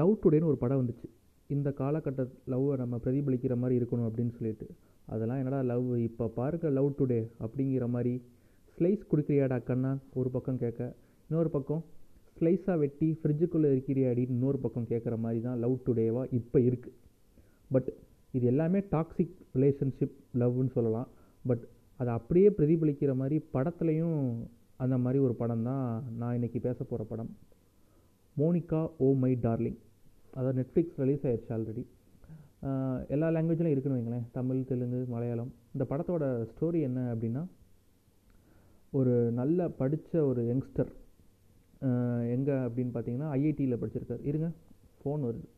Love டுடேன்னு ஒரு படம் வந்துச்சு. இந்த காலகட்ட லவ்வை நம்ம பிரதிபலிக்கிற மாதிரி இருக்கணும் அப்படின்னு சொல்லிட்டு. அதெல்லாம் என்னடா லவ் இப்போ பாருங்க லவ் டுடே அப்படிங்கிற மாதிரி ஸ்லைஸ் கொடுக்குறியாடா கண்ணா? ஒரு பக்கம் கேட்க. இன்னொரு பக்கம் ஸ்லைஸாக வெட்டி ஃப்ரிட்ஜுக்குள்ளே இருக்கிறியாடின்னு இன்னொரு பக்கம் கேட்குற மாதிரி தான் லவ் டுடேவாக இப்போ இருக்குது பட் இது எல்லாமே டாக்ஸிக் ரிலேஷன்ஷிப் லவ்னு சொல்லலாம். பட் அதை அப்படியே பிரதிபலிக்கிற மாதிரி படத்துலையும் அந்த மாதிரி ஒரு படம் தான் நான் இன்றைக்கி பேச போகிற படம். Monica oh my darling. அதாவது நெட்ஃப்ளிக்ஸ் ரிலீஸ் ஆயிடுச்சு ஆல்ரெடி எல்லா லாங்குவேஜ்லையும் இருக்குன்னு வைங்களேன். தமிழ் தெலுங்கு மலையாளம். இந்த படத்தோட ஸ்டோரி என்ன அப்படின்னா ஒரு நல்ல படித்த ஒரு யங்ஸ்டர் எங்கே அப்படின்னு பார்த்தீங்கன்னா ஐஐடியில் படிச்சிருக்கார். இருங்க ஃபோன் வருது.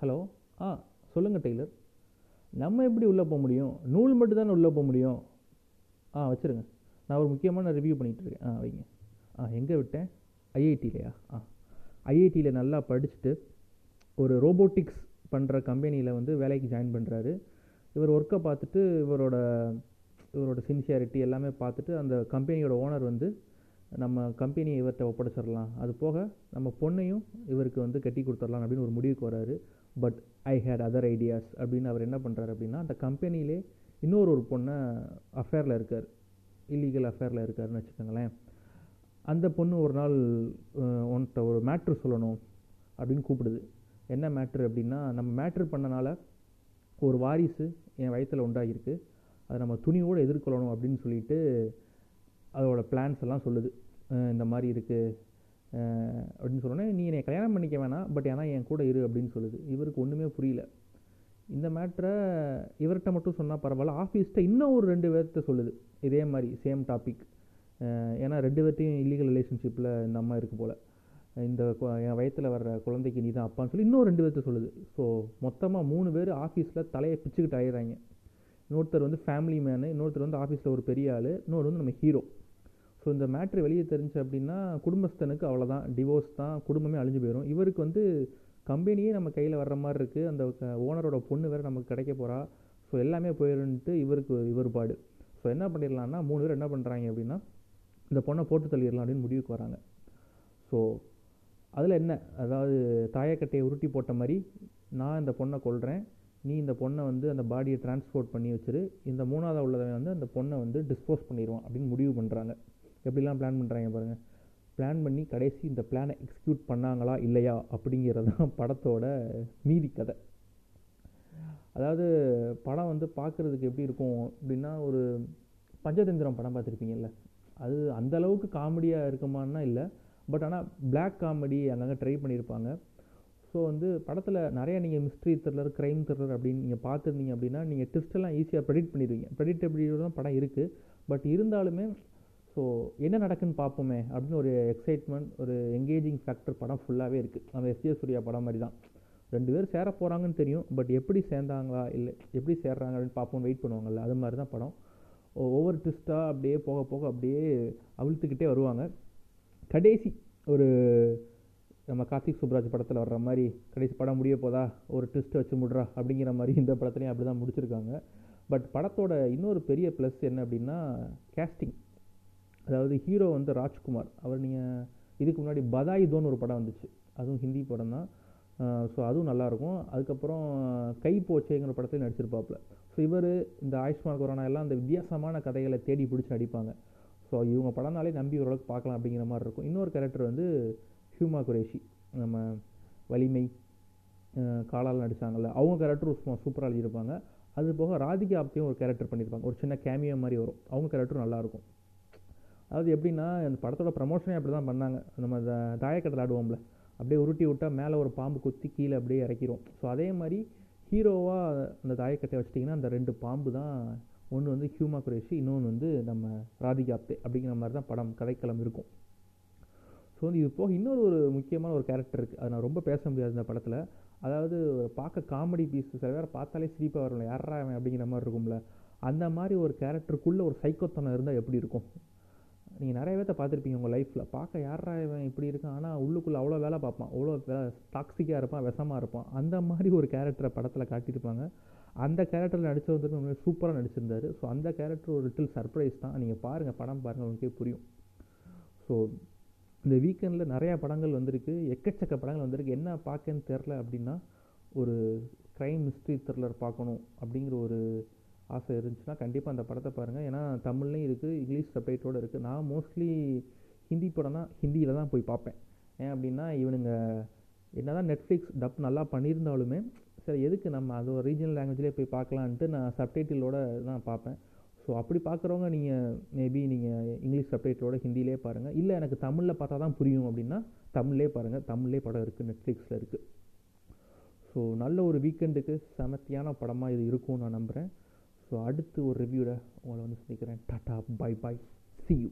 ஹலோ ஆ சொல்லுங்கள் டெய்லர். நம்ம எப்படி உள்ளே போக முடியும்? நூல் மட்டும் தானே உள்ளே போக முடியும்? ஆ வச்சுருங்க. நான் ஒரு முக்கியமான ரிவ்யூ பண்ணிகிட்டு இருக்கேன். ஆ வைங்க. ஆ எங்கே விட்டேன்? ஐஐடிலையா ஆ. ஐஐடியில் நல்லா படிச்சுட்டு ஒரு ரோபோட்டிக்ஸ் பண்ணுற கம்பெனியில் வந்து வேலைக்கு ஜாயின் பண்ணுறாரு இவர் ஒர்க்கை பார்த்துட்டு இவரோட இவரோட சின்சியாரிட்டி எல்லாமே பார்த்துட்டு அந்த கம்பெனியோட ஓனர் வந்து நம்ம கம்பெனியை இவர்கிட்ட ஒப்படைச்சிடலாம். அது போக நம்ம பொண்ணையும் இவருக்கு வந்து கட்டி கொடுத்துடலாம் அப்படின்னு ஒரு முடிவுக்கு வராரு. But I hate other ideas அப்படின்னு அவர் என்ன பண்ணுறாரு அப்படின்னா அந்த கம்பெனியிலே இன்னொரு ஒரு பொண்ணை அஃபேரில் இருக்கார். இல்லீகல் அஃபேரில் இருக்காருன்னு வச்சுக்கோங்களேன். அந்த பொண்ணு ஒரு நாள் உன்கிட்ட ஒரு மேட்ரு சொல்லணும் அப்படின்னு கூப்பிடுது. என்ன மேட்ரு அப்படின்னா நம்ம மேட்ரு பண்ணனால ஒரு வாரிசு என் வயத்தில் உண்டாகிருக்கு அதை நம்ம துணியோடு எதிர்கொள்ளணும் அப்படின்னு சொல்லிட்டு அதோட பிளான்ஸ் எல்லாம் சொல்லுது. இந்த மாதிரி இருக்குது அப்படின்னு சொன்னோன்னே நீ என்னை கல்யாணம் பண்ணிக்க வேணாம் பட் ஆனால் என் கூட இரு அப்படின்னு சொல்லுது. இவருக்கு ஒன்றுமே புரியல. இந்த மேட்ரை இவர்கிட்ட மட்டும் சொன்னால் பரவாயில்ல ஆஃபீஸ்கிட்ட இன்னும் ஒரு ரெண்டு பேர்த்த சொல்லுது. இதே மாதிரி சேம் டாபிக் ஏன்னா ரெண்டு பேர்த்தையும் இல்லீகல் ரிலேஷன்ஷிப்பில் இந்த அம்மா இருக்குது போல். இந்த என் வயத்தில் வர்ற குழந்தைக்கு நீ தான் அப்பான்னு சொல்லி இன்னும் ரெண்டு பேர்த்த சொல்லுது. ஸோ மொத்தமாக மூணு பேர் ஆஃபீஸில் தலையை பிச்சுக்கிட்டு ஆயிடுறாங்க இன்னொருத்தர் வந்து ஃபேமிலி மேனு இன்னொருத்தர் வந்து ஆஃபீஸில் ஒரு பெரிய ஆள் இன்னொரு வந்து நம்ம ஹீரோ ஸோ இந்த மேட்ரு வெளியே தெரிஞ்சு அப்படின்னா குடும்பஸ்தனுக்கு அவ்வளோதான் டிவோர்ஸ் தான் குடும்பமே அழிஞ்சு போயிடும் இவருக்கு வந்து கம்பெனியே நம்ம கையில் வர்ற மாதிரி இருக்குது அந்த ஓனரோட பொண்ணு வேறு நமக்கு கிடைக்க போகிறா ஸோ எல்லாமே போயிடுன்ட்டு இவருக்கு இவருபாடு ஸோ என்ன பண்ணிடலான்னா மூணு பேர் என்ன பண்ணுறாங்க அப்படின்னா இந்த பொண்ணை போட்டு தள்ளிடலாம் அப்படின்னு முடிவுக்கு வராங்க. ஸோ அதில் என்ன? அதாவது தாயக்கட்டையை உருட்டி போட்ட மாதிரி நான் இந்த பொண்ணை கொள்கிறேன் நீ இந்த பொண்ணை வந்து அந்த பாடியை டிரான்ஸ்போர்ட் பண்ணி வச்சுரு. இந்த மூணாவது உள்ளவன் வந்து அந்த பொண்ணை வந்து டிஸ்போஸ் பண்ணிடுவான் அப்படின்னு முடிவு பண்ணுறாங்க எப்படிலாம் பிளான் பண்ணுறாங்க பாருங்கள் பிளான் பண்ணி கடைசி இந்த பிளானை எக்ஸிக்யூட் பண்ணாங்களா இல்லையா அப்படிங்கிறது தான் படத்தோட மீதி கதை. அதாவது படம் வந்து பார்க்குறதுக்கு எப்படி இருக்கும் அப்படின்னா ஒரு பஞ்சதந்திரம் படம் பார்த்துருப்பீங்கல்ல? அது அந்த அளவுக்கு காமெடியாக இருக்குமான்னா இல்லை. பட் ஆனால் பிளாக் காமெடி அங்கங்கே ட்ரை பண்ணியிருப்பாங்க ஸோ வந்து படத்தில் நிறையா நீங்கள் மிஸ்ட்ரி த்ரில்லர் க்ரைம் த்ரில்லர் அப்படின்னு நீங்கள் பார்த்துருந்தீங்க அப்படின்னா நீங்கள் ட்விஸ்டெல்லாம் ஈஸியாக ப்ரெடிக்ட் பண்ணிடுவீங்க ப்ரெடிக்டபிலிட்டியோட தான் படம் இருக்குது பட் இருந்தாலுமே ஸோ என்ன நடக்குன்னு பார்ப்போமே அப்படின்னு ஒரு எக்ஸைட்மெண்ட் ஒரு எங்கேஜிங் ஃபேக்டர் படம் ஃபுல்லாகவே இருக்குது நம்ம எஸ்ஜே சூர்யா படம் மாதிரி தான். ரெண்டு பேர் சேர போகிறாங்கன்னு தெரியும். பட் எப்படி சேர்ந்தாங்களா இல்லை எப்படி சேர்றாங்க அப்படின்னு பார்ப்போம் வெயிட் பண்ணுவாங்கல்ல. அது மாதிரி தான் படம். ஒவ்வொரு ட்விஸ்ட்டாக அப்படியே போக போக அப்படியே அவிழ்த்துக்கிட்டே வருவாங்க. கடைசி ஒரு நம்ம கார்த்திக் சுப்ராஜ் படத்தில் வர்ற மாதிரி கடைசி படம் முடிய போதா? ஒரு ட்விஸ்ட் வச்சு முடுறா அப்படிங்கிற மாதிரி இந்த படத்துலையும் அப்படி தான் முடிச்சிருக்காங்க. பட் படத்தோட இன்னொரு பெரிய ப்ளஸ் என்ன அப்படின்னா கேஸ்டிங் அதாவது ஹீரோ வந்து ராஜ்குமார். அவர் நீங்கள் இதுக்கு முன்னாடி பதாய் தோன்னு ஒரு படம் வந்துச்சு. அதுவும் ஹிந்தி படம் தான் ஸோ அதுவும் நல்லாயிருக்கும் அதுக்கப்புறம் கை போச்சேங்கிற படத்தில் நடிச்சிருப்பாப்புல. ஸோ இவர் இந்த ஆயுஷ்மான் குரானா எல்லாம் அந்த வித்தியாசமான கதைகளை தேடி பிடிச்சி நடிப்பாங்க ஸோ இவங்க படம்னாலே நம்பி ஓரளவுக்கு பார்க்கலாம் அப்படிங்கிற மாதிரி இருக்கும். இன்னொரு கேரக்டர் வந்து ஹியூமா குரேஷி நம்ம வலிமை காலால் நடித்தாங்கள்ல அவங்க கேரக்டரும் சும்மா சூப்பராக எழுதியிருப்பாங்க. அது போக ராதிகா ஆப்தியும் ஒரு கேரக்டர் பண்ணியிருப்பாங்க. ஒரு சின்ன கேமியோ மாதிரி வரும். அவங்க கேரக்டரும் நல்லாயிருக்கும். அதாவது எப்படின்னா அந்த படத்தோட ப்ரமோஷனே அப்படி தான் பண்ணாங்க. நம்ம தாயக்கட்டில் ஆடுவோம்ல அப்படியே உருட்டி விட்டால் மேலே ஒரு பாம்பு குத்தி கீழே அப்படியே இறக்கிரும். ஸோ அதே மாதிரி ஹீரோவாக அந்த தாயக்கட்டை வச்சிட்டிங்கன்னா அந்த ரெண்டு பாம்பு தான் ஒன்று வந்து ஹியூமா குரேஷி இன்னொன்று வந்து நம்ம ராதிகாப்தே அப்படிங்கிற மாதிரி தான் படம் கதைக்களம் இருக்கும். ஸோ வந்து இது போக இன்னொரு ஒரு முக்கியமான ஒரு கேரக்டர் இருக்குது அதை நான் ரொம்ப பேச முடியாது இந்த படத்தில். அதாவது பார்க்க காமெடி பீஸ் சில பேர் பார்த்தாலே சிரிப்பாக வரும்ல. யாரா அவன் அப்படிங்கிற மாதிரி இருக்கும்ல. அந்த மாதிரி ஒரு கேரக்டருக்குள்ளே ஒரு சைக்கோத்தனம் இருந்தால் எப்படி இருக்கும்? நீங்கள் நிறைய பேர்த்த பார்த்துருப்பீங்க உங்கள் லைஃப்பில் பார்க்க யாரா இவன் இப்படி இருக்கான்? ஆனால் உள்ளுக்குள்ளே அவ்வளோ வேலை பார்ப்பான். அவ்வளோ டாக்ஸிக்காக இருப்பான் விஷமாக இருப்பான். அந்த மாதிரி ஒரு கேரக்டரை படத்தில் காட்டியிருப்பாங்க. அந்த கேரக்டரில் நடித்தவர் வந்து சூப்பராக நடிச்சிருந்தார். ஸோ அந்த கேரக்டர் ஒரு லிட்டில் சர்ப்ரைஸ் தான். நீங்கள் பாருங்கள் படம் பாருங்கள் உங்களுக்கே புரியும். ஸோ இந்த வீக்கெண்டில் நிறையா படங்கள் வந்திருக்கு. எக்கச்சக்க படங்கள் வந்திருக்கு. என்ன பார்க்கன்னு தெரில அப்படின்னா ஒரு க்ரைம் மிஸ்ட்ரி த்ரில்லர் பார்க்கணும் அப்படிங்கிற ஒரு ஆசை இருந்துச்சுன்னா கண்டிப்பாக அந்த படத்தை பாருங்கள் ஏன்னா தமிழ்லையும் இருக்குது இங்கிலீஷ் சப்டைட்டோடு இருக்குது நான் மோஸ்ட்லி ஹிந்தி படம்னா ஹிந்தியில் தான் போய் பார்ப்பேன். ஏன் அப்படின்னா இவனுங்க என்ன தான் நெட்ஃப்ளிக்ஸ் டப் நல்லா பண்ணியிருந்தாலுமே சரி எதுக்கு நம்ம அது ஒரு ரீஜனல் லாங்குவேஜ்லேயே போய் பார்க்கலான்ட்டு நான் சப்டைட்டிலோட தான் பார்ப்பேன். ஸோ அப்படி பார்க்குறவங்க நீங்கள் மேபி நீங்கள் இங்கிலீஷ் சப்டைட்டிலோட ஹிந்திலே பாருங்கள் இல்லை எனக்கு தமிழில் பார்த்தா தான் புரியும் அப்படின்னா தமிழ்லே பாருங்கள் தமிழ்லே படம் இருக்குது நெட்ஃப்ளிக்ஸில் இருக்குது ஸோ நல்ல ஒரு வீக்கெண்டுக்கு செமத்தியான படமாக இது இருக்கும்னு நான் நம்புகிறேன் ஸோ அடுத்து ஒரு ரிவ்யூவில் உங்களை வந்து சந்திக்கிறேன். Tata bye bye see you